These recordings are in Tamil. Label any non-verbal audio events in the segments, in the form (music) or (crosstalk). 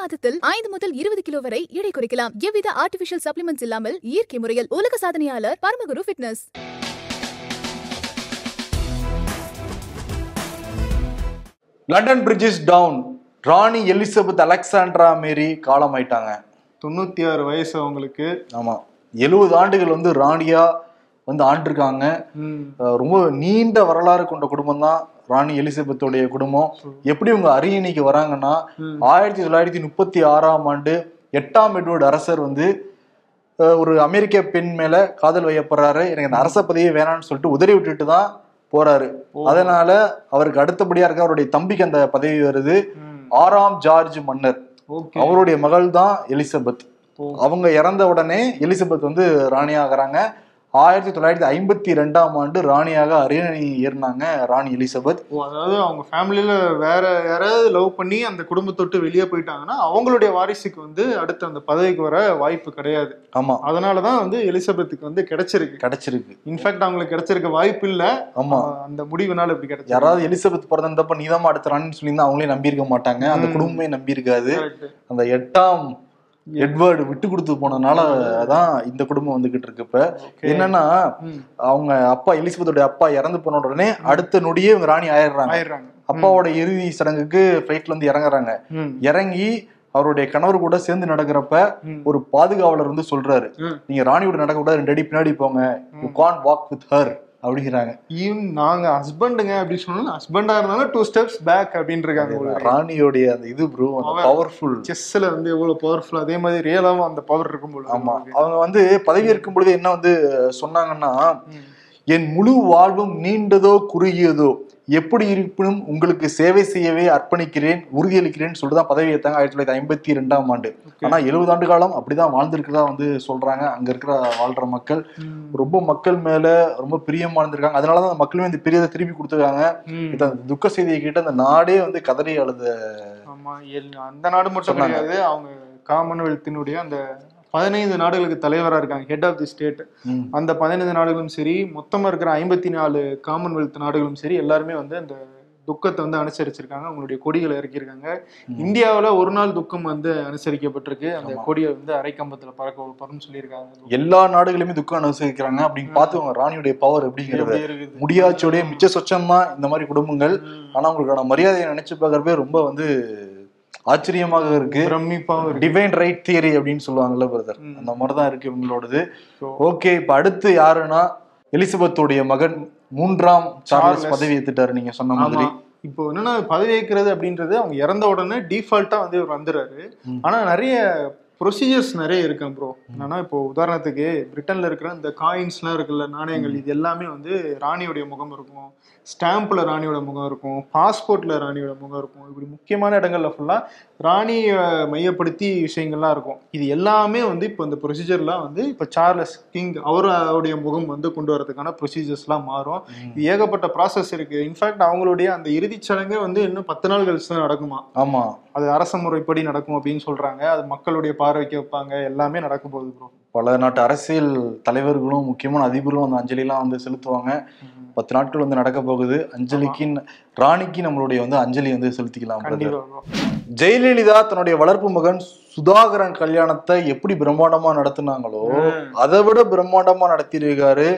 மாதத்தில் ஐந்து முதல் இருபது கிலோ வரை எடை குறைக்கலாம். எவ்வித ஆர்டிபிஷியல் சப்ளிமெண்ட்ஸ் இல்லாமல் இயற்கை முறையில் உலக சாதனையாளர் Paramaguru fitness London Bridge is down Rani Elizabeth Alexandra Mary காலமாயிட்டாங்க. தொண்ணூத்தி ஆறு வயசு அவங்களுக்கு. ஆமா. எழுபது ஆண்டுகள் வந்து ராணியா வந்து ஆண்டிருக்காங்க. ரொம்ப நீண்ட வரலாறு கொண்ட குடும்பம் தான் ராணி எலிசபெத்தோடைய குடும்பம். எப்படி இவங்க அரியணைக்கு வராங்கன்னா. ஆயிரத்தி தொள்ளாயிரத்தி முப்பத்தி ஆறாம் ஆண்டு எட்டாம் எட்வர்டு அரசர் வந்து ஒரு அமெரிக்க பெண் மேல காதல் வையப்படுறாரு. எனக்கு அந்த அரச பதவியே வேணாம்னு சொல்லிட்டு உதறி விட்டுட்டு தான் போறாரு. அதனால அவருக்கு அடுத்தபடியா இருக்க அவருடைய தம்பிக்கு அந்த பதவி வருது. ஆறாம் ஜார்ஜ் மன்னர். அவருடைய மகள் தான் எலிசபெத். அவங்க இறந்த உடனே எலிசபெத் வந்து ராணியாகிறாங்க. ஆயிரத்தி தொள்ளாயிரத்தி ஐம்பத்தி ரெண்டாம் ஆண்டு ராணியாக அரியணை ஏறினாங்க ராணி எலிசபெத். ஓ அதாவது அவங்க ஃபேமிலியில வேற யாராவது லவ் பண்ணி அந்த குடும்பத்தொட்டு வெளியே போயிட்டாங்கன்னா அவங்களுடைய வாரிசுக்கு வந்து அடுத்து அந்த பதவிக்கு வர வாய்ப்பு கிடையாது. ஆமா. அதனாலதான் வந்து எலிசபெத்துக்கு வந்து கிடைச்சிருக்கு. கிடைச்சிருக்கு. இன்ஃபேக்ட் அவங்களுக்கு கிடைச்சிருக்க வாய்ப்பு இல்ல. ஆமா. அந்த முடிவுனால இப்படி கிடைச்சிருக்கு. யாராவது எலிசபெத் பிறந்தப்ப நீதான் அடுத்த ராணின்னு சொல்லியிருந்தா அவங்களே நம்பியிருக்க மாட்டாங்க. அந்த. குடும்பமே நம்பியிருக்காது. அந்த எட்டாம் எட்வர்டு விட்டு கொடுத்து போனனால தான் இந்த குடும்பம் வந்துகிட்டு இருக்கு இப்ப. என்னன்னா. அவங்க அப்பா எலிசபெத்தோட அப்பா இறந்து போன உடனே அடுத்த நொடியே இவங்க ராணி ஆயிடுறாங்க. அப்பாவோட இறுதி சடங்குக்கு ஃபிளைட்ல வந்து இறங்குறாங்க. இறங்கி அவருடைய கணவர் கூட சேர்ந்து நடக்கிறப்ப. ஒரு பாதுகாவலர் வந்து சொல்றாரு. நீங்க ராணியோட நடக்க கூடாது ரெண்டு அடி பின்னாடி போங்க. You can't walk with her அப்படிங்கிறாங்க ஈவன் நாங்க ஹஸ்பண்டுங்க அப்படின்னு சொன்னா ஹஸ்பண்டா இருந்தாலும் டூ ஸ்டெப்ஸ் பேக் அப்படின்னு இருக்காங்க ராணியோடைய அந்த இது ப்ரோ. பவர்ஃபுல் செஸ்ல வந்து எவ்வளவு பவர்ஃபுல் அதே மாதிரி ரியலாவும் அந்த பவர் இருக்கும் போல ஆமா அவங்க வந்து பதவி இருக்கும் பொழுது என்ன வந்து சொன்னாங்கன்னா. என் முழு வாழ்வும் நீண்டதோ குறுகியதோ எப்படி இருப்பினும் உங்களுக்கு சேவை செய்யவே அர்ப்பணிக்கிறேன் உறுதியளிக்கிறேன் சொல்லிட்டு தான் பதவி ஏத்தாங்க ஆயிரத்தி தொள்ளாயிரத்தி ஐம்பத்தி ரெண்டாம் ஆண்டு. ஆனா எழுபது ஆண்டு காலம் அப்படிதான் வாழ்ந்திருக்கிறதா வந்து சொல்றாங்க. அங்க இருக்கிற வாழ்ற மக்கள். ரொம்ப மக்கள் மேல ரொம்ப பிரியமா இருந்திருக்காங்க. அதனாலதான் அந்த மக்களுமே இந்த பிரியத்தை திருப்பி கொடுத்துருக்காங்க. துக்க செய்தியை கேட்டு அந்த நாடே வந்து கதறி அழுத அந்த நாடு மட்டும். கிடையாது. அவங்க காமன்வெல்த்தினுடைய அந்த பதினைந்து நாடுகளுக்கு தலைவரா இருக்காங்க. Head of the state. அந்த பதினைந்து நாடுகளும் சரி மொத்தமா இருக்கிற ஐம்பத்தி நாலு காமன்வெல்த் நாடுகளும் சரி எல்லாருமே வந்து அந்த துக்கத்தை வந்து அனுசரிச்சிருக்காங்க. அவங்களுடைய கொடிகளை இறக்கியிருக்காங்க. இந்தியாவுல ஒரு நாள் துக்கம் வந்து அனுசரிக்கப்பட்டிருக்கு. அந்த. கொடியை வந்து அரைக்கம்பத்துல பறக்க வைப்பாருன்னு சொல்லியிருக்காங்க. எல்லா நாடுகளுமே துக்கம் அனுசரிக்கிறாங்க. அப்படின்னு பார்த்து ராணியுடைய பவர் எப்படிங்கிறத இருக்குது? முடியாட்சியோடைய மிச்ச சொச்சம் தான் இந்த மாதிரி குடும்பங்கள் ம். ஆனா அவங்களுக்கான மரியாதையை நினைச்சு பார்க்கறப்பே ரொம்ப வந்து ஆச்சரியமாக இருக்கு பிரமிப்பாவும் இருக்கு டிவைன் ரைட் தியரி அப்படின்னு சொல்லுவாங்கல்ல பிரதர். அந்த மாதிரி தான் இருக்கு இவங்களோடது ஓகே இப்ப அடுத்து யாருன்னா எலிசபெத்தோடைய மகன் மூன்றாம் சார்லஸ். பதவி ஏத்துட்டாரு நீங்க சொன்ன மாதிரி. இப்போ என்னன்னா பதவி ஏற்கிறது அப்படின்றது அவங்க இறந்த உடனே டிஃபால்ட்டா வந்து இவர் வந்துடுறாரு. ஆனா நிறைய ப்ரொசீஜர்ஸ் நிறைய இருக்கு ப்ரோ என்னன்னா இப்போ உதாரணத்துக்கு பிரிட்டன்ல இருக்கிற இந்த காயின்ஸ்லாம் இருக்குல்ல நாணயங்கள் இது எல்லாமே வந்து ராணியோடைய முகம் இருக்கும். ஸ்டாம்ப்ல ராணியோட முகம் இருக்கும். பாஸ்போர்ட்ல ராணியோட முகம் இருக்கும். இப்படி முக்கியமான இடங்கள்ல ஃபுல்லா ராணியை மையப்படுத்தி விஷயங்கள்லாம் இருக்கும். இது எல்லாமே வந்து இப்போ இந்த ப்ரொசீஜர்லாம் வந்து இப்போ சார்லஸ் கிங் அவருடைய முகம் வந்து கொண்டு வரதுக்கான ப்ரொசீஜர்ஸ்லாம் மாறும். இது ஏகப்பட்ட ப்ராசஸ் இருக்கு. இன்ஃபேக்ட் அவங்களுடைய அந்த இறுதிச் சடங்கே வந்து இன்னும் பத்து நாள் கழிச்சு தான் நடக்குமா? ஆமா. அது அரச முறைப்படி நடக்கும் அப்படின்னு சொல்றாங்க. அது மக்களுடைய பார்வைக்கு வைப்பாங்க. எல்லாமே நடக்க போகுது ப்ரோ பல நாட்டு அரசியல் தலைவர்களும் முக்கியமான அதிபர்களும் அந்த அஞ்சலிலாம் வந்து செலுத்துவாங்க. பத்து நாட்கள் வந்து நடக்க போகுது. அஞ்சலிக்கு ராணிக்கு நம்மளுடைய வந்து அஞ்சலி வந்து செலுத்திக்கலாம். ஜெயலலிதா தன்னுடைய வளர்ப்பு மகன் சுதாகரன் கல்யாணத்தை எப்படி பிரம்மாண்டமா நடத்துனாங்களோ. அதை விட பிரம்மாண்டமா நடத்தியிருக்காரு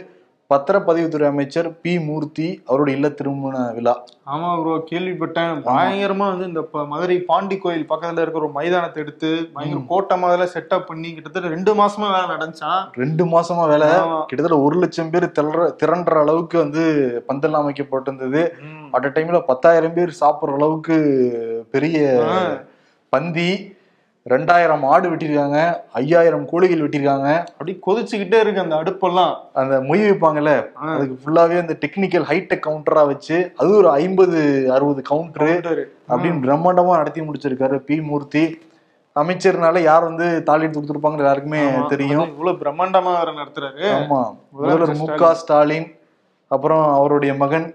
பத்திரப்பதிவுத்துறை அமைச்சர் பி மூர்த்தி அவருடைய இல்ல திருமண விழா. ஆமா ப்ரோ கேள்விப்பட்டேன். பயங்கரமா வந்து இந்த மதுரை பாண்டி கோயில் பக்கத்துல இருக்கிற ஒரு மைதானத்தை எடுத்து பயங்கர கோட்டமா அதெல்லாம் செட்டப் பண்ணி கிட்டத்தட்ட ரெண்டு மாசமா வேலை நடந்துச்சான் ரெண்டு மாசமா வேலை. கிட்டத்தட்ட ஒரு லட்சம் பேர் திரற திரண்ட அளவுக்கு வந்து பந்தல் அமைக்கப்பட்டிருந்தது. அட் டைம்ல பத்தாயிரம் பேர் சாப்பிடுற அளவுக்கு பெரிய. பந்தி. ரெண்டாயிரம் ஆடு வெட்டியிருக்காங்க ஐயாயிரம் கோழிகள் வெட்டியிருக்காங்க. அப்படி கொதிச்சுக்கிட்டே இருக்கு அந்த அடுப்பெல்லாம். அந்த மொய் வைப்பாங்கல்ல. அதுக்கு ஃபுல்லாவே அந்த டெக்னிக்கல் ஹைடெக் கவுண்டரா வச்சு அது ஒரு ஐம்பது அறுபது கவுண்டரு. அப்படின்னு பிரம்மாண்டமா நடத்தி முடிச்சிருக்காரு பி. மூர்த்தி. அமைச்சர்னால யார் வந்து தாலி எடுத்து கொடுத்துருப்பாங்க எல்லாருக்குமே. தெரியும். இவ்வளவு பிரம்மாண்டமா நடத்துறாரு. ஆமா முதல்வர் மு க ஸ்டாலின் அப்புறம் அவருடைய மகன்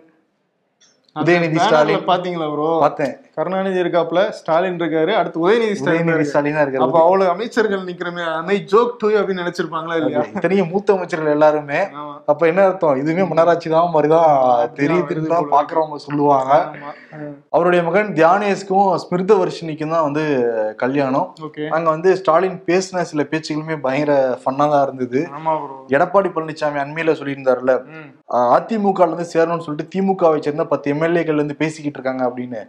உதயநிதி ஸ்டாலின். பாத்தீங்களா ப்ரோ பார்த்தேன். கருணாநிதி இருக்காப்ல ஸ்டாலின் இருக்காரு அடுத்து உதயநிதி ஸ்டாலின் உதயநிதி இருக்காரு. ஸ்டாலினா அப்ப அவ்வளவு அமைச்சர்கள் நிக்கிறமே அமை ஜோக் டூ அப்படின்னு நினைச்சிருப்பாங்களா இல்லையா? இத்தனையும் மூத்த அமைச்சர்கள் எல்லாருமே. அப்ப என்ன அர்த்தம்? இதுவுமே மன்னராட்சி தான் மாதிரிதான் தெரிய அப்படிதான் தெரிஞ்சு வருது தான் போல பாக்குறவங்க சொல்லுவாங்க. அவருடைய மகன் தியானேஷ்க்கும் ஸ்மிருத வர்ஷினிக்கும் தான் வந்து கல்யாணம். அங்க வந்து ஸ்டாலின் பேசின சில பேச்சுகளுமே பயங்கர ஃபன்னா தான் இருந்தது. எடப்பாடி பழனிசாமி அண்மையில சொல்லியிருந்தாருல அதிமுக இருந்து சேரணும்னு சொல்லிட்டு திமுகவை சேர்ந்த பத்து எம்எல்ஏக்கள் இருந்து பேசிக்கிட்டு இருக்காங்க அப்படின்னு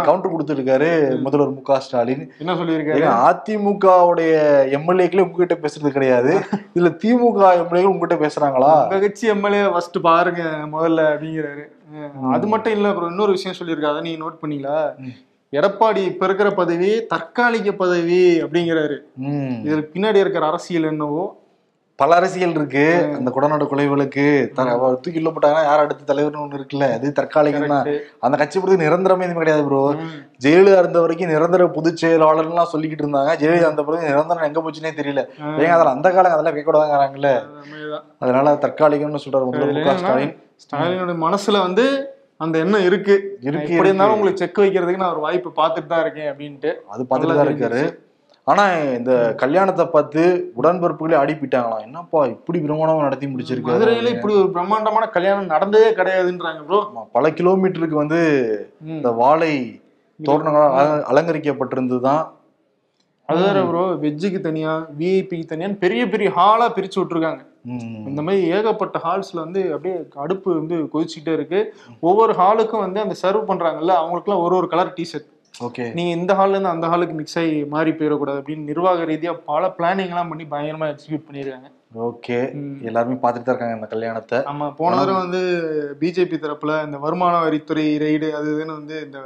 கவுண்டர் கொடுத்துருக்காரு முதல்வர் மு க ஸ்டாலின். என்ன சொல்லியிருக்காரு? அதிமுகவுடைய எம்எல்ஏக்களே உங்ககிட்ட பேசுறது கிடையாது. (laughs) இதுல திமுக எம்எல்ஏக்கள் உங்ககிட்ட பேசுறாங்களா? கட்சி எம்எல்ஏ ஃபர்ஸ்ட் பாருங்க முதல்ல அப்படிங்கிறாரு. அது மட்டும் இல்ல அப்புறம் இன்னொரு விஷயம் சொல்லியிருக்காரு நீங்க நோட் பண்ணீங்களா. எடப்பாடி இப்ப இருக்கிற பதவி தற்காலிக பதவி அப்படிங்கிறாரு. ம். இதுக்கு பின்னாடி இருக்கிற அரசியல் என்னவோ பல அரசியல் இருக்கு. அந்த குடநாடு கொலைகளுக்கு தூக்கி உள்ள போட்டாங்கன்னா யார் அடுத்த தலைவர்னு ஒண்ணு இருக்குல்ல? அது தற்காலிகம். தான். அந்த கட்சி பொறுத்து நிரந்தரமே எதுவும் கிடையாது ப்ரோ. ஜெயலலிதா இருந்த வரைக்கும் நிரந்தர பொதுச் செயலாளர்லாம் சொல்லிக்கிட்டு இருந்தாங்க. ஜெயலலிதா அந்த பிறகு நிரந்தரம் எங்க போச்சுன்னே தெரியல. ஏங்க அதெல்லாம் அந்த காலம் அதெல்லாம் கேட்கக்கூடாதாங்கிறாங்கல்ல. அதனால தற்காலிகம்னு சொல்றாரு முதல்வர் மு ஸ்டாலின். ஸ்டாலினோட மனசுல வந்து அந்த எண்ணம் இருக்கு. இருக்கு, எப்படி இருந்தாலும். உங்களுக்கு செக் வைக்கிறதுக்கு நான் ஒரு வாய்ப்பு பார்த்துட்டு தான் இருக்கேன் அப்படின்ட்டு. அது பார்த்துட்டு தான் இருக்காரு. ஆனா இந்த கல்யாணத்தை பார்த்து உடன்பிறப்புகளே ஆடி போயிட்டாங்களாம் என்னப்பா இப்படி பிரமாணமா நடத்தி முடிச்சிருக்காரு? மதுரையில இப்படி ஒரு பிரம்மாண்டமான கல்யாணம் நடந்ததே கிடையாதுன்றாங்க ப்ரோ பல கிலோமீட்டருக்கு வந்து இந்த வாழை தோரணங்களால் அல- அலங்கரிக்கப்பட்டிருந்ததுதான் அது வேற ப்ரோ வெஜ்ஜுக்கு தனியா விஐபிக்கு தனியான்னு பெரிய பெரிய ஹாலா பிரிச்சு விட்டுருக்காங்க. இந்த மாதிரி ஏகப்பட்ட ஹால்ஸ்ல வந்து அப்படியே அடுப்பு வந்து கொதிச்சுக்கிட்டே இருக்கு. ஒவ்வொரு ஹாலுக்கும் வந்து அந்த சர்வ் பண்றாங்கல்ல அவங்களுக்குலாம் ஒரு ஒரு கலர் டிஷர்ட் ஓகே. நீங்க இந்த ஹால்ல இருந்து அந்த ஹாலுக்கு மிக்ஸ் ஆகி மாறி போயிடக்கூடாது அப்படின்னு நிர்வாக ரீதியா பல பிளானிங் எல்லாம் பண்ணி பயங்கரமா எக்ஸிக்யூட் பண்ணிருக்காங்க ஓகே. எல்லாருமே பார்த்துட்டு தான் இருக்காங்க இந்த கல்யாணத்தை. ஆமா போன தடவை வந்து பிஜேபி தரப்புல இந்த வருமான வரித்துறை ரெய்டு அது இதுன்னு வந்து இந்த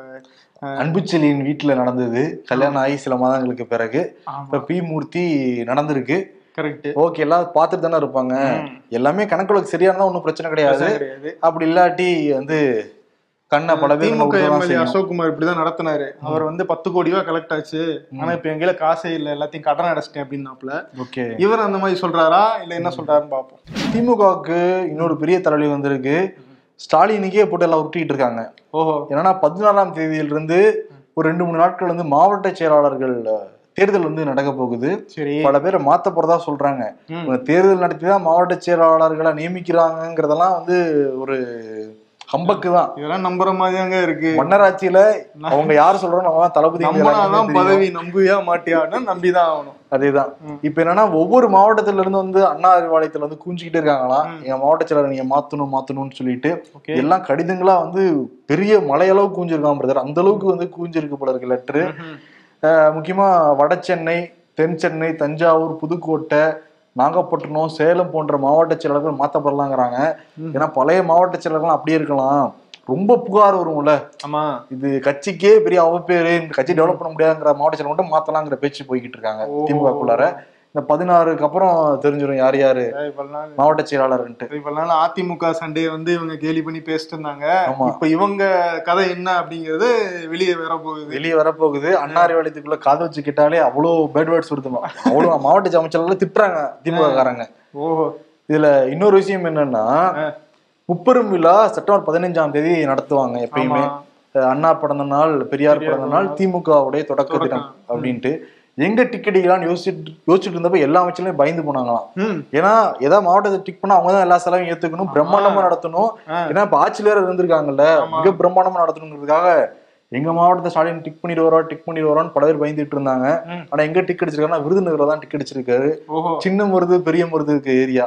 அன்புச்செலியின் வீட்டுல நடந்தது. கல்யாணம் ஆகி சில மாதங்களுக்கு பிறகு. இப்ப பி மூர்த்தி நடந்திருக்கு. கரெக்ட் ஓகே எல்லாம் பார்த்துட்டு தானே இருப்பாங்க. எல்லாமே கணக்குகளுக்கு சரியா இருந்தா ஒன்றும் பிரச்சனை கிடையாது. அப்படி இல்லாட்டி வந்து கண்ணை பேர் திமுக எம்எல்ஏ. அசோக்குமார் இப்படிதான் நடத்தினாரு. அவர் வந்து பத்து கோடி ரூபாய் கலெக்ட் ஆச்சு. ஆனா இப்ப கையில காசே இல்ல. எல்லாத்தையும் கடன் அடைச்சிட்டேன் அப்படின்னாப்ல ஓகே. இவர் அந்த மாதிரி சொல்றாரா? இல்ல என்ன சொல்றாருன்னு பாப்போம். திமுகவுக்கு இன்னொரு பெரிய தலைவலி வந்திருக்கு. ஸ்டாலினுக்கே போட்டு எல்லாம் உருட்டிட்டு இருக்காங்க. ஓஹோ. என்னன்னா பதினாறாம் தேதியிலிருந்து ஒரு ரெண்டு மூணு நாட்கள் வந்து மாவட்ட செயலாளர்கள் தேர்தல் வந்து நடக்க போகுது. சரி. பல பேரை மாத்த போறதா சொல்றாங்க. தேர்தல் நடத்தி தான் மாவட்ட செயலாளர்களை நியமிக்கிறாங்கிறதெல்லாம் வந்து ஒரு ஹம்பக்கு தான். இதெல்லாம் நம்புற மாதிரியாங்க இருக்கு. மன்னராட்சியில அவங்க யார் சொல்றோம் நம்ம தளபதி பதவி நம்புவியா மாட்டியான்னு நம்பிதான் ஆகணும். அதேதான். இப்ப என்னன்னா ஒவ்வொரு மாவட்டத்துல இருந்து வந்து அண்ணா அறிவாலயத்துல வந்து குஞ்சிக்கிட்டு இருக்காங்களாம் எங்க மாவட்ட செயலர் நீங்க மாத்தணும் மாத்தணும்னு சொல்லிட்டு எல்லாம் கடிதங்களா வந்து பெரிய மலையளவு கூஞ்சிருக்கான் பிரதர் அந்த அளவுக்கு வந்து கூஞ்சிருக்கு போல இருக்கு லெட்டரு முக்கியமா வட சென்னை தென் சென்னை தஞ்சாவூர் புதுக்கோட்டை நாகப்பட்டினம் சேலம் போன்ற மாவட்ட செயலர்கள் மாத்தப்படலாங்கிறாங்க. ஏன்னா பழைய மாவட்ட செயலர்கள் அப்படியே இருக்கலாம். ரொம்ப புகார் வரும்ல. ஆமா. இது கட்சிக்கே பெரிய அவப்பேரு இந்த கட்சி டெவலப் பண்ண முடியாதுங்கிற மாவட்ட செயலர் மட்டும் மாத்தலாங்கிற பேச்சு போய்கிட்டு இருக்காங்க ஓ. திமுகக்குள்ளார. இந்த பதினாறுக்கு அப்புறம் தெரிஞ்சிடும் யார் யாரு. மாவட்ட செயலாளர்ன்ட்டு. இவ்வளவு நாள் அதிமுக சண்டையை வந்து இவங்க கேலி பண்ணி பேசிட்டு இருந்தாங்க. இப்ப இவங்க கதை என்ன அப்படிங்கறது வெளியே வர போகுது வெளியே வரப்போகுது. அன்னாரி வளையத்துக்குள்ள காது வச்சு கேட்டாலே அவ்வளோ பேட் வேர்ட்ஸ் வருதுமா அவ்வளோ (laughs) மாவட்ட அமைச்சர்கள் திட்டுறாங்க திமுக காரங்க ஓஹோ. இதுல இன்னொரு விஷயம் என்னன்னா. முப்பெரும் விழா செப்டம்பர் பதினைஞ்சாம் தேதி நடத்துவாங்க எப்பயுமே. அண்ணா பிறந்த நாள் பெரியார் பிறந்த நாள் திமுகவுடைய தொடக்க தினம். அப்படின்ட்டு. எங்க டிக்கெட் யோசிச்சுட்டு யோசிச்சுட்டு இருந்தப்ப எல்லா அமைச்சர்களும் பயந்து போனாங்களாம். ஏன்னா ஏதாவது மாவட்டத்தை டிக் பண்ணா அவங்க தான் எல்லா செலவையும் ஏத்துக்கணும் பிரம்மாண்டமா நடத்தணும். ஏன்னா இப்ப ஆட்சியர் இருந்திருக்காங்கல்ல. மிக பிரம்மாண்டமா நடத்தணுங்கிறதுக்காக எங்க மாவட்டத்தை ஸ்டாலின் டிக் பண்ணிட்டு வரோம் டிக் பண்ணிட்டு வரோம்னு பல பேர் பயந்துட்டு இருந்தாங்க. ஆனா எங்க டிக் அடிச்சிருக்காங்கன்னா விருதுநகர்ல தான் டிக் அடிச்சிருக்காரு. சின்ன மருது பெரிய மருது இருக்கு ஏரியா.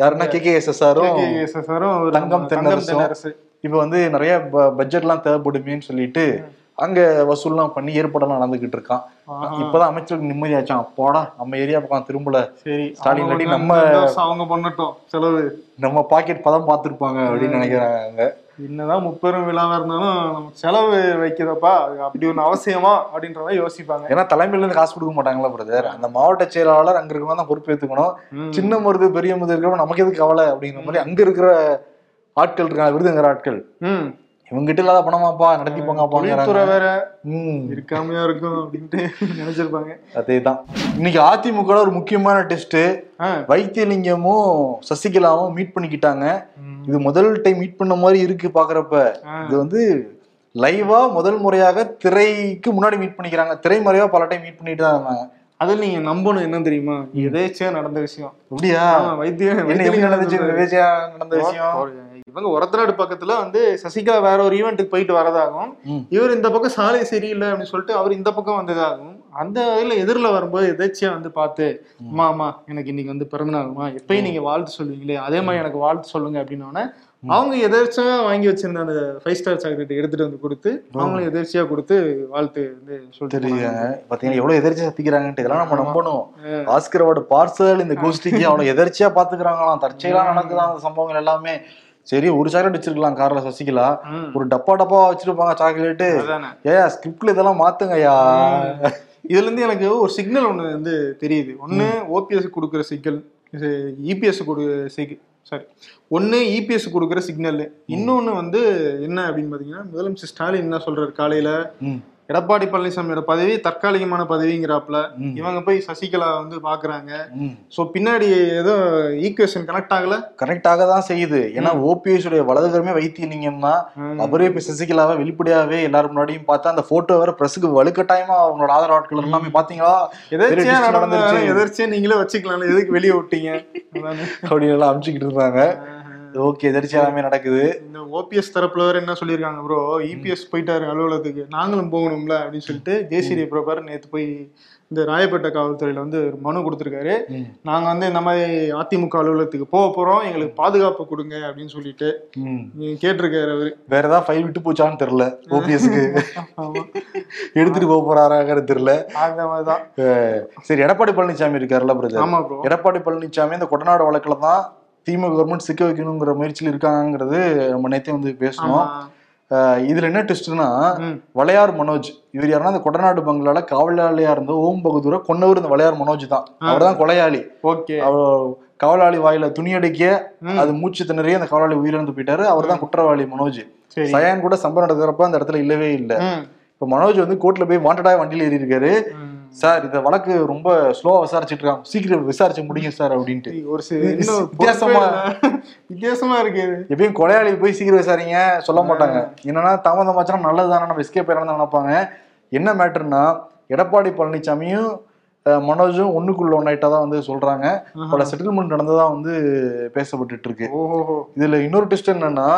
யாருன்னா கே கே எஸ் எஸ் ஆரும் தங்கம். தென்னரசு. இப்ப வந்து நிறைய பட்ஜெட் எல்லாம் தேவைப்படுமேன்னு சொல்லிட்டு அங்க வசூல்லாம் பண்ணி ஏற்பாடெல்லாம் நடந்துகிட்டு இருக்கான். இப்பதான் அமைச்சருக்கு நிம்மதியாச்சான் போடா நம்ம ஏரியா பக்கம் திரும்பல. சரி ஸ்டாலின் நம்ம- அவங்க பண்ணட்டும் செலவு. நம்ம பாக்கெட் பதம் பார்த்திருப்பாங்க அப்படின்னு நினைக்கிறாங்க. என்னதான் முப்பெரும் விழாவா இருந்தாலும் நமக்கு செலவு வைக்கிறப்பா அப்படி ஒண்ணு அவசியமா? அப்படின்ற மாதிரி யோசிப்பாங்க. ஏன்னா தலைமையில இருந்து காசு கொடுக்க மாட்டாங்களா பிரதர் அந்த மாவட்ட செயலாளர் அங்க இருக்கவங்க தான் பொறுப்பேற்றுக்கணும். சின்ன மருது பெரிய மருது இருக்கிறவங்க நமக்கு எதுக்கு கவலை அப்படிங்கிற மாதிரி அங்க இருக்கிற ஆட்கள் இருக்காங்க விருதுங்கிற ஆட்கள். ம் இவங்க கிட்ட இல்லாத பணமாப்பா நடத்திப்பாங்க தொழில்துறை வேற ம். இருக்காமையா இருக்கும் அப்படின்ட்டு நினைச்சிருப்பாங்க. அதேதான். இன்னைக்கு அதிமுக ஒரு முக்கியமான டெஸ்ட். வைத்தியலிங்கமும் சசிகலாவும் மீட் பண்ணிக்கிட்டாங்க. இது முதல் டைம் மீட் பண்ண மாதிரி இருக்கு பாக்குறப்ப. இது வந்து லைவா முதல் முறையாக திரைக்கு முன்னாடி மீட் பண்ணிக்கிறாங்க. திரைமறைவா பல டைம் மீட் பண்ணிட்டு தான் இருந்தாங்க. அதில் நீங்க நம்பணும் என்ன தெரியுமா? எதேச்சியா நடந்த விஷயம். அப்படியா? வைத்தியம் நடந்துச்சு? விவேச்சியா நடந்த விஷயம்? இவங்க ஒரத்தநாடு பக்கத்துல வந்து சசிகலா வேற ஒரு ஈவெண்ட்டுக்கு போயிட்டு வரதாகும். இவர் இந்த பக்கம் சாலை சரியில்லை அப்படின்னு சொல்லிட்டு அவர் இந்த பக்கம் வந்ததாகும் அந்த வகையில எதிரில் வரும்போது எதேச்சியா வந்து பார்த்து அம்மா அம்மா எனக்கு இன்னைக்கு வந்து பிறந்த நாளுமா எப்பயும் நீங்க வாழ்த்து சொல்லுவீங்களே அதே மாதிரி எனக்கு வாழ்த்து சொல்லுங்க அப்படின்னோடனே அவங்க எதேர்ச்சியா வாங்கி வச்சிருந்த அந்த ஃபைவ் ஸ்டார் சாக்லேட் எடுத்துட்டு வந்து கொடுத்து அவங்களும் எதேர்ச்சியா கொடுத்து வாழ்த்து வந்து சொல்லிட்டு. பாத்தீங்கன்னா எவ்வளவு எதிர்ச்சியா சத்திக்கிறாங்கன்ட்டு இதெல்லாம் நம்ம நம்பணும். ஆஸ்கர் அவார்டு பார்சல் இந்த கோஷ்டிக்கு அவ்வளவு எதிர்ச்சியா பாத்துக்கிறாங்களாம். தற்செயலா நடக்குதான் அந்த சம்பவங்கள் எல்லாமே. சரி ஒரு சாக்லேட் வச்சிருக்கலாம் கார்ல சசிகலா. ஒரு டப்பா டப்பா வச்சிருப்பாங்க சாக்லேட்டு அதானே. ஏ ஸ்கிரிப்ட்ல இதெல்லாம் மாத்துங்கய்யா இதுல இருந்து எனக்கு ஒரு சிக்னல் ஒண்ணு வந்து தெரியுது. ஒண்ணு ஓபிஎஸ் கொடுக்குற சிக்கல் இபிஎஸ் கொடு சரி ஒன்று இபிஎஸ் கொடுக்குற சிக்னல் இன்னொன்று வந்து என்ன அப்படின்னு பார்த்தீங்கன்னா முதலமைச்சர் ஸ்டாலின் என்ன சொல்றாரு காலையில்? எடப்பாடி பழனிசாமியோட பதவி தற்காலிகமான பதவிங்கிறாப்புல. இவங்க போய் சசிகலா வந்து பாக்குறாங்க. சோ பின்னாடி ஏதோ ஈக்குவேஷன் கனெக்ட் ஆகல? கரெக்டாக தான் செய்யுது. ஏன்னா ஓபிஎஸ் உடைய வலதுகரமே வைத்தியலிங்கம் தான் அவரே இப்ப சசிகலாவை வெளிப்படையாவே எல்லாரும் முன்னாடியும் பார்த்தா அந்த போட்டோ வேற பிரஸுக்கு வலுக்கட்டாயமா அவங்களோட ஆதரவு ஆட்கள் எல்லாமே பாத்தீங்களா? நடந்த நடந்துருச்சு. எதாச்சியா நீங்களே வச்சுக்கலாம் எதுக்கு வெளியே விட்டீங்க. (laughs) அப்படின்னு எல்லாம் அமுச்சுக்கிட்டு இருந்தாங்க. ஓகே எதிர்ச்சி எல்லாமே நடக்குது. இந்த ஓபிஎஸ் தரப்புல வேற என்ன சொல்லியிருக்காங்க ப்ரோ இபிஎஸ் போயிட்டாரு அலுவலகத்துக்கு. நாங்களும் போகணும்ல அப்படின்னு சொல்லிட்டு ஜேசிடி பிரபார் நேத்து போய் இந்த ராயப்பேட்டை காவல்துறையில வந்து ஒரு மனு கொடுத்துருக்காரு. நாங்க வந்து இந்த மாதிரி அதிமுக அலுவலகத்துக்கு போக போறோம் எங்களுக்கு பாதுகாப்பு கொடுங்க அப்படின்னு சொல்லிட்டு கேட்டிருக்காரு அவரு. வேற ஏதாவது ஃபைல் விட்டு போச்சான்னு தெரியல ஓபிஎஸ்க்கு எடுத்துட்டு போக போறாராங்கிறது தெரியல. அந்த மாதிரிதான் சரி எடப்பாடி பழனிசாமி இருக்காருல்ல பிரதர் எடப்பாடி பழனிசாமி இந்த கொடநாடு வழக்குல தான் திமுக கவர்மெண்ட் சிக்க வைக்கணுங்கிற முயற்சியில் இருக்காங்கிறது நம்ம நேத்தே வந்து பேசணும் இதுல என்ன ட்விஸ்ட்னா. வளையார் மனோஜ் இவர் யாருன்னா இந்த கொடநாடு பங்களால காவலாளியா இருந்த ஓம் பகதூரை கொன்னவர் இந்த வளையார் மனோஜ் தான். அவர் தான் கொலையாளி. ஓகே. காவலாளி வாயில துணி அடிக்க ம். அது மூச்சு திணறி அந்த காவலாளி உயிரிழந்து போயிட்டாரு. அவர் தான் குற்றவாளி மனோஜ். சயான் கூட சம்பவம் நடக்கிறப்ப அந்த இடத்துல இல்லவே இல்லை. இப்ப மனோஜ் வந்து கோர்ட்ல போய் வாண்டடா வண்டியில ஏறி இருக்காரு. சார் இந்த வழக்கு ரொம்ப ஸ்லோவா விசாரிச்சுட்டு இருக்காங்க சீக்கிரம் விசாரிச்சு முடிங்க சார் அப்படின்ட்டு. ஒரு வித்தியாசமா-. வித்தியாசமா இருக்கு. எப்பயும் கொலையாளி போய் சீக்கிரம் விசாரிங்க சொல்ல மாட்டாங்க. என்னன்னா தாமதமாச்சுன்னா நல்லதுதானே நம்ம எஸ்கேப் ஆயிரம் நினைப்பாங்க. என்ன மேட்டர்னா எடப்பாடி பழனிசாமியும் மனோஜும் ஒண்ணுக்குள்ள ஒன்னாயிட்டா தான் வந்து சொல்றாங்க. பல செட்டில்மெண்ட் நடந்ததா வந்து பேசப்பட்டுட்டு இருக்கு ஓஹோ இதுல இன்னொரு ட்விஸ்ட் என்னன்னா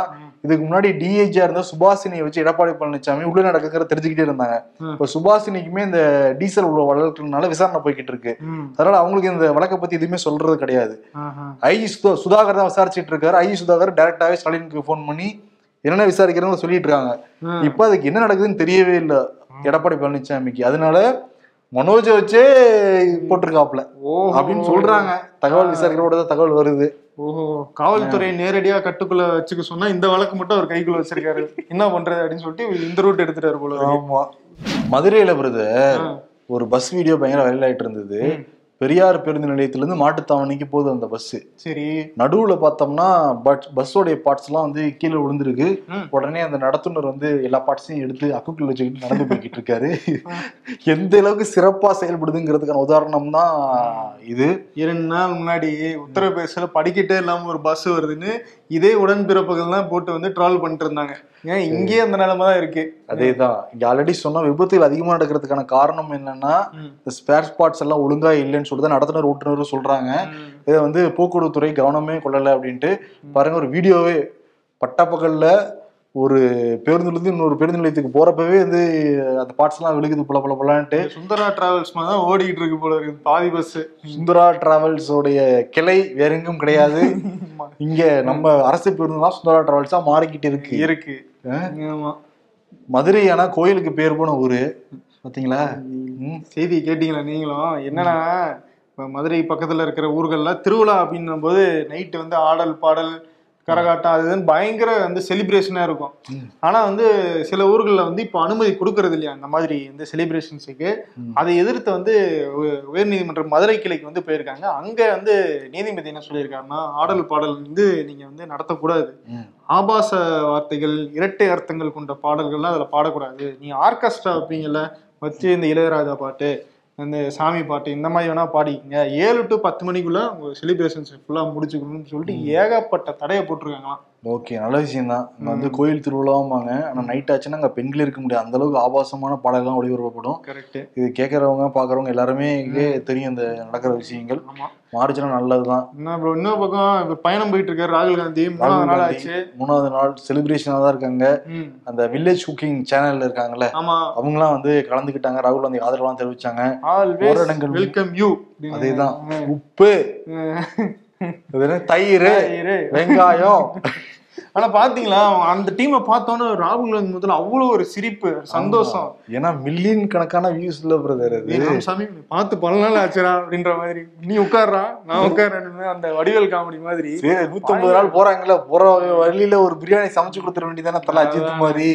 இதுக்கு முன்னாடி டிஐஜியா இருந்த சுபாஷினியை வச்சு எடப்பாடி பழனிசாமி உள்ள நடக்குங்கிற தெரிஞ்சுக்கிட்டே இருந்தாங்க. இப்ப சுபாஷினிக்குமே இந்த டீசல் உள்ள வழக்குனால விசாரணை போய்கிட்டு இருக்கு. அதனால அவங்களுக்கு இந்த வழக்கை பத்தி எதுவுமே சொல்றது கிடையாது. ஐஜி சுதா சுதாகர் தான் விசாரிச்சிட்டு இருக்காரு ஐஜி சுதாகர் டைரக்டாவே ஸ்டாலினுக்கு ஃபோன் பண்ணி என்னென்ன விசாரிக்கிறோம்னு சொல்லிட்டு இருக்காங்க. இப்ப அதுக்கு என்ன நடக்குதுன்னு தெரியவே இல்லை எடப்பாடி பழனிசாமிக்கு அதனால மனோஜை வச்சே போட்டிருக்காப்ல ஓஹோ. அப்படின்னு சொல்றாங்க தகவல் விசாரிக்கிறோட தான் தகவல் வருது ஓஹோ காவல்துறை நேரடியா கட்டுக்குள்ள வச்சுக்க சொன்னா இந்த வழக்கு மட்டும் அவர் கைக்குள்ள வச்சிருக்காரு என்ன பண்றது அப்படின்னு சொல்லிட்டு இந்த ரூட் எடுத்துட்டாரு போல. ஆமா மதுரையில வருது. ஒரு பஸ் வீடியோ பயங்கர வைரல் ஆயிட்டு இருந்தது. பெரியார் பேருந்து நிலையத்துல இருந்து மாட்டுத்தாவணிக்கு போகுது அந்த பஸ் சரி. நடுவுல பார்த்தோம்னா பட் பஸ்ஸோடைய பார்ட்ஸ் எல்லாம் வந்து கீழே விழுந்திருக்கு. உடனே அந்த நடத்துனர் வந்து எல்லா பார்ட்ஸையும் எடுத்து அக்குக்குள்ள வச்சுக்கிட்டு நடந்து போய்கிட்டு இருக்காரு. எந்த அளவுக்கு சிறப்பா செயல்படுதுங்கிறதுக்கான உதாரணம் தான் இது. இரண்டு நாள் முன்னாடி உத்தரப்பிரதேசல படிக்கட்டே இல்லாம ஒரு பஸ் வருதுன்னு இதே உடன்பிறப்புகள் தான் போட்டு வந்து டிராவல் பண்ணிட்டு இருந்தாங்க ஏன் இங்கேயே அந்த நிலைமை தான் இருக்கு. அதேதான். இங்க ஆல்ரெடி சொன்ன விபத்துகள் அதிகமா நடக்கிறதுக்கான காரணம் என்னன்னா. இந்த ஸ்பேர் பார்ட்ஸ் எல்லாம் ஒழுங்கா இல்லைன்னு சொல்லிட்டு தான் நடத்துனர் ஓட்டுநரும் சொல்றாங்க. இதை வந்து போக்குவரத்து துறை கவனமே கொள்ளல அப்படின்ட்டு பாருங்க ஒரு வீடியோவே பட்டப்பகல்ல ஒரு பேருந்துல இருந்து இன்னொரு பேருந்து நிலையத்துக்கு போறப்பவே வந்து அந்த பார்ட்ஸ் எல்லாம் விழுகுது புல புல புலன்ட்டு. சுந்தரா டிராவல்ஸ் மாதிரி தான் ஓடிக்கிட்டு இருக்கு போல இருக்கு. பாதி பஸ் சுந்தரா டிராவல்ஸ் உடைய கிளை வேற எங்கும் கிடையாது. இங்க நம்ம அரசு பேருந்து தான் சுந்தரா டிராவல்ஸா மாறிக்கிட்டு இருக்கு. இருக்கு. மதுரை ஆனா கோயிலுக்கு பேர் போன ஊரு. பாத்தீங்களா. செய்தி கேட்டீங்களா நீங்களும்? என்னன்னா இப்ப மதுரை பக்கத்துல இருக்கிற ஊர்கள்ல திருவிழா அப்படின்னும் போது நைட்டு வந்து ஆடல் பாடல் கரகாட்டம் அது பயங்கர வந்து செலிப்ரேஷனா இருக்கும். ம். ஆனா வந்து சில ஊர்கள்ல வந்து இப்போ அனுமதி கொடுக்கறது இல்லையா? இந்த மாதிரி இந்த செலிப்ரேஷன்ஸுக்கு. அதை எதிர்த்து வந்து உ- உயர்நீதிமன்ற மதுரை கிளைக்கு வந்து போயிருக்காங்க. அங்க வந்து நீதிபதி என்ன சொல்லியிருக்காருன்னா ஆடல் பாடல் வந்து நீங்க வந்து நடத்தக்கூடாது. ஆபாச வார்த்தைகள் இரட்டை அர்த்தங்கள் கொண்ட பாடல்கள்லாம் அதுல பாடக்கூடாது. நீ ஆர்கெஸ்ட்ரா வைப்பீங்கல்ல வச்சு இந்த இளையராஜா பாட்டு. இந்த சாமி பாட்டு இந்த மாதிரி வேணா பாடிக்கங்க. ஏழு டு பத்து மணிக்குள்ள உங்க செலிப்ரேஷன்ஸ் ஃபுல்லா முடிச்சுக்கணும்னு சொல்லிட்டு ஏகப்பட்ட தடையை போட்டிருக்காங்களாம். ஓகே நல்ல விஷயம் தான் இங்க வந்து கோயில் திருவிழாவாங்க ஆனா நைட் ஆச்சுன்னா அங்க பெண்கள் இருக்க முடியாது. அந்த அளவுக்கு ஆபாசமான பாடல்கள்லாம் ஒளிபரப்பப்படும். கரெக்ட் இது கேட்கறவங்க பாக்குறவங்க எல்லாருமே தெரியும் இந்த நடக்கிற விஷயங்கள். ஆமா. மாறுச்சுன்னா நல்லதுதான். ப்ரோ இன்னொரு பக்கம் பயணம் போயிட்டு இருக்காரு ராகுல் காந்தி. மூணாவது நாள் ஆச்சு. மூணாவது நாள் செலிப்ரேஷனா தான் இருக்காங்க. அந்த வில்லேஜ் குக்கிங் சேனல்ல இருக்காங்கல்ல ஆமா. அவங்கலாம் வந்து கலந்துக்கிட்டாங்க. ராகுல் காந்தி ஆதரவாக தெரிவிச்சாங்க. வெல்கம் யூ அதேதான். உப்பு. தயிர். வெங்காயம். (laughs) ஆனா பாத்தீங்களா அந்த டீமை பார்த்தோன்னே ராகுல் முதல்ல அவ்வளவு ஒரு சிரிப்பு சந்தோஷம். ஏன்னா மில்லியன் கணக்கான வியூஸ் இல்ல பிரதர் நீ பார்த்து பல நாள் ஆச்சுடா அப்படின்ற மாதிரி. நீ உட்கார்றா நான் உட்கார்றேன்னு அந்த வடிவேல் காமெடி மாதிரி. சரி நூத்தி ஐம்பது நாள் போறாங்கல்ல போற வழியில ஒரு பிரியாணி சமைச்சு கொடுத்துட வேண்டியதானே தலை அஜித் மாதிரி.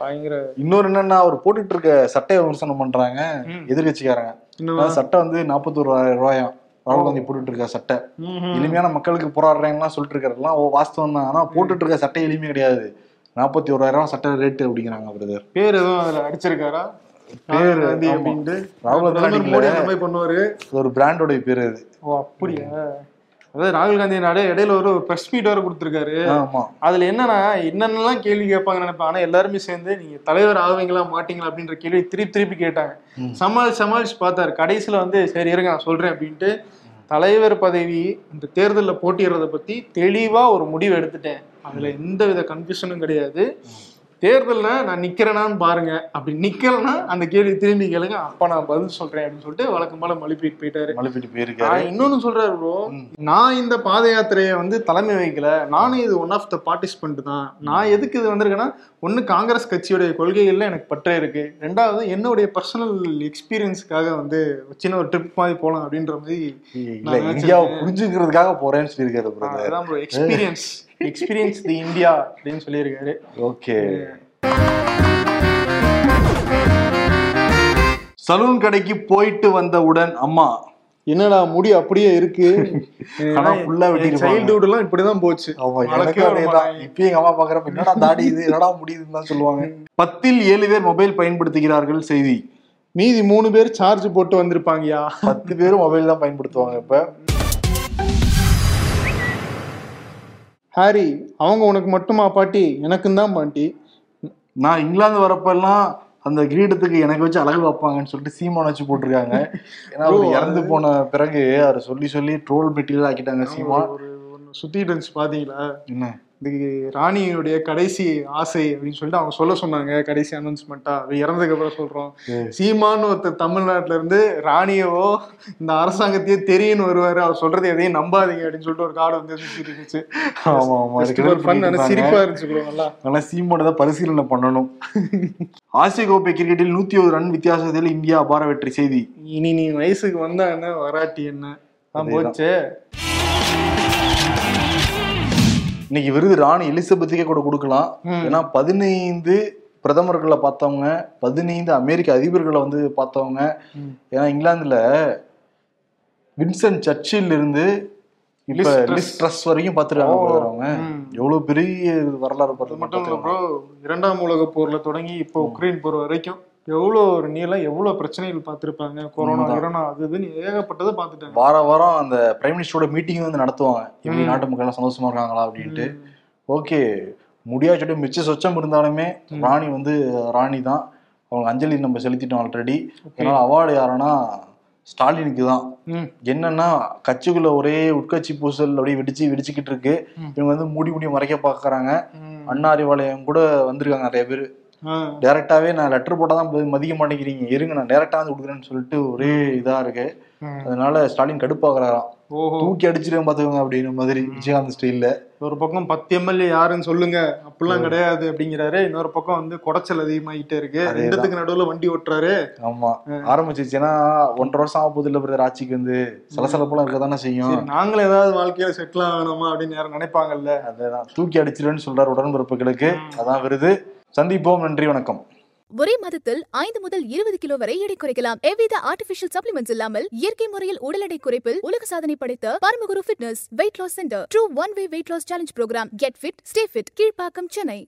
பயங்கர. இன்னொரு என்னன்னா அவர் போட்டுட்டு இருக்க சட்டையை விமர்சனம் பண்றாங்க. எதிர்கட்சிக்காரங்க. சட்டை வந்து நாற்பத்தோரு ரூபாயாம். ராகுல் காந்தி போட்டுட்டு இருக்க சட்டை. எளிமையான மக்களுக்கு போராடுறேங்கலாம் சொல்லிட்டு இருக்காருலாம் ஓ வாஸ்தவம் தான். ஆனா போட்டுட்டு இருக்க சட்டை எளிமை கிடையாது. நாற்பத்தி ஓராயிரம் சட்டை ரேட்டு அப்படிங்கிறாங்க பிரதர் பேர் எதுவும் அதுல அடிச்சிருக்காரா? பேரு. அப்படின்ட்டு ராகுல் காந்தி பண்ணுவாரு. ஒரு பிராண்டோட பேர் அது. ஓ அப்படியா? அதாவது ராகுல் காந்தி நாடே இடையில ஒரு பிரஸ் மீட் வேற கொடுத்திருக்காரு. அதுல என்னன்னா என்னென்னலாம் கேள்வி கேட்பாங்க நினைப்பேன். ஆனா எல்லாருமே சேர்ந்து நீங்க தலைவர் ஆவீங்களா மாட்டீங்களா அப்படின்ற கேள்வி திருப்பி திருப்பி கேட்டாங்க. ம். சமாளி சமாளிச்சு பார்த்தாரு. கடைசியில வந்து சரி இருங்க நான் சொல்றேன் அப்படின்ட்டு தலைவர் பதவி இந்த தேர்தலில் போட்டியிடுறத பத்தி தெளிவா ஒரு முடிவு எடுத்துட்டேன். அதுல எந்த வித கன்ஃபியூஷனும் கிடையாது. தேர்தல்ல நான் நிக்கிறேனான்னு பாருங்க. அப்படி நிக்கலன்னா அந்த கேள்வி திரும்பி கேளுங்க. அப்ப நான் பதில் சொல்றேன் அப்படின்னு சொல்லிட்டு வழக்கம் போல மழுப்பிட்டு போயிட்டாரு. மலைப்பீட்டு போயிருக்காரு. இன்னொன்னு சொல்றாரு ப்ரோ நான் இந்த பாத யாத்திரையை வந்து தலைமை வைக்கல நானும் இது ஒன் ஆஃப் த பார்ட்டிசிபென்ட் தான். நான் எதுக்கு இது வந்திருக்கேன்னா ஒண்ணு காங்கிரஸ் கட்சியுடைய கொள்கைகள்ல எனக்கு பற்றே இருக்கு. ரெண்டாவது என்னுடைய பர்சனல் எக்ஸ்பீரியன்ஸ்க்காக வந்து சின்ன ஒரு ட்ரிப் மாதிரி போலாம் அப்படின்ற மாதிரி இந்தியாவை. புரிஞ்சுக்கிறதுக்காக போறேன்னு சொல்லியிருக்காரு bro experience experience the India அப்படின்னு சொல்லியிருக்காரு. ஓகே சலூன் கடைக்கு போயிட்டு வந்தவுடன் அம்மா என்னடா முடி அப்படியே இருக்கு? ஆனா ஆ வெட்டிருப்பாங்க. சைல்டுஹுட் எல்லாம் இப்படிதான் போச்சு. ஆமா வர அதேதான். இப்பயும் எங்க அம்மா பாக்குறப்ப என்னடா தாடி இது? என்னடா முடியுதுன்னு தான் சொல்லுவாங்க. பத்தில் ஏழு பேர் மொபைல் பயன்படுத்துகிறார்கள் செய்தி. மீதி மூணு பேர் சார்ஜ் போட்டு வந்திருப்பாங்கயா? பத்து பேரும் மொபைல் தான் பயன்படுத்துவாங்க இப்ப. ஹாரி அவங்க உனக்கு மட்டுமா பாட்டி? எனக்கும் தான் பாட்டி. நான் இங்கிலாந்து வரப்பெல்லாம் அந்த கிரீடத்துக்கு எனக்கு வச்சு அழகு வைப்பாங்கன்னு சொல்லிட்டு சீமான் வச்சு போட்டிருக்காங்க. ஏன்னா அவர் இறந்து போன பிறகு அவர் சொல்லி சொல்லி ட்ரோல் மெட்டீரியல் ஆக்கிட்டாங்க சீமான். சுத்திட்டு இருந்துச்சு பாத்தீங்களா? என்ன? இது ராணியுடைய கடைசி ஆசை அப்படின்னு சொல்லிட்டு அவங்க சொல்ல சொன்னாங்க கடைசி அனௌன்ஸ்மெண்ட்டா அது இறந்ததுக்கு அப்புறம் சொல்றோம். சீமான்னு ஒருத்தர் தமிழ்நாட்டுல இருந்து ராணியவோ இந்த அரசாங்கத்தையே தெரியும்னு வருவாரு. அவர் சொல்றது எதையும் நம்பாதீங்க அப்படின்னு சொல்லிட்டு ஒரு கார்டு வந்து சுத்திட்டு இருந்துச்சு. ஆமா ஆமா. சிரிப்பா இருந்துச்சு நல்லா. ஆனா சீமான் தான் பரிசீலனை பண்ணணும். ஆசிய கோப்பை கிரிக்கெட்டில் நூத்தி ஒரு ரன் வித்தியாசத்தில் இந்தியா அபார வெற்றி செய்தி. இனி நீ வயசுக்கு வந்தா என்ன? வராட்டி என்ன. போச்சே. இன்னைக்கு விருது ராணி எலிசபெத்துக்கே கூட கொடுக்கலாம். ஏன்னா பதினைந்து பிரதமர்களை பார்த்தவங்க பதினைந்து அமெரிக்க அதிபர்களை வந்து பார்த்தவங்க. ஏன்னா இங்கிலாந்துல வின்சென்ட் சர்ச்சில் இருந்து இப்ப ட்ரஸ். வரைக்கும் ம். எவ்வளவு பெரிய வரலாறு அது பார்த்து மட்டும் இல்ல ப்ரோ இரண்டாம் உலக போர்ல தொடங்கி இப்போ உக்ரைன் போர் வரைக்கும் எவ்வளவு ஒரு நீளம் எவ்வளவு பிரச்சனைகள் பார்த்திருப்பாங்க கொரோனா. கிரோனா அது இதுன்னு ஏகப்பட்டதை பார்த்துட்டாங்க வார வாரம் அந்த பிரைம் மினிஸ்டரோட மீட்டிங் வந்து நடத்துவாங்க இப்படி. நாட்டு மக்கள் எல்லாம் சந்தோஷமா இருக்காங்களா அப்படின்ட்டு ஓகே முடியா சொல்லிட்டு மிச்ச சொச்சம் இருந்தாலுமே. ராணி வந்து ராணி தான் அவங்க அஞ்சலி நம்ம செலுத்திட்டோம் ஆல்ரெடி அதனால அவார்டு யாருன்னா ஸ்டாலினுக்கு தான். என்னன்னா கட்சிக்குள்ள ஒரே உட்கட்சி பூசல் அப்படியே வெடிச்சு வெடிச்சுக்கிட்டு இருக்கு. இவங்க வந்து மூடி மூடி மறைக்க பாக்குறாங்க. அண்ணா அறிவாலயம் கூட வந்திருக்காங்க நிறைய பேர். டைரக்டாவே நான் லெட்டர் போட்டா தான் போய் மதிக்க மாட்டேங்கிறீங்க. இருங்க நான் டைரக்டா வந்து கொடுக்குறேன்னு சொல்லிட்டு ஒரே இதா இருக்கு. அதனால ஸ்டாலின் கடுப்பாக்குறாராம். தூக்கி அடிச்சிருவேன் பாத்துக்கோங்க அப்படின்னு மாதிரி விஜயகாந்த் ஸ்டைல்ல ஒரு பக்கம் பத்து எம்எல்ஏ யாருன்னு சொல்லுங்க. அப்படிலாம் கிடையாது அப்படிங்கிறாரு. இன்னொரு பக்கம் வந்து குடைச்சல் அதிகமாகிட்டே இருக்கு. ரெண்டுத்துக்கு நடுவுல வண்டி ஓட்டுறாரு. ஆமா. ஆரம்பிச்சிச்சுன்னா ஒன்றரை வருஷம் ஆக போகுது இல்ல பிரதர் ஆட்சிக்கு வந்து. சலசலப்பெல்லாம் இருக்க தானே செய்யும். நாங்களும் ஏதாவது வாழ்க்கையில செட்டில் ஆகணுமா அப்படின்னு யாரும் நினைப்பாங்கல்ல? அதேதான். தூக்கி அடிச்சிருவேன்னு சொல்றாரு உடன்பிறப்புகளுக்கு. அதான் விருது. சந்திப்போம். நன்றி வணக்கம். ஒரே மாதத்தில் ஐந்து முதல் இருபது கிலோ வரை எடை குறைக்கலாம். எவ்வித ஆர்டிபிஷியல் சப்ளிமெண்ட்ஸ் இல்லாமல் இயற்கை முறையில் உடல் எடை குறைப்பில் உலக சாதனை படைத்த Paramaguru fitness weight loss centre true one way weight loss challenge programme get fit stay fit Kilpauk Chennai.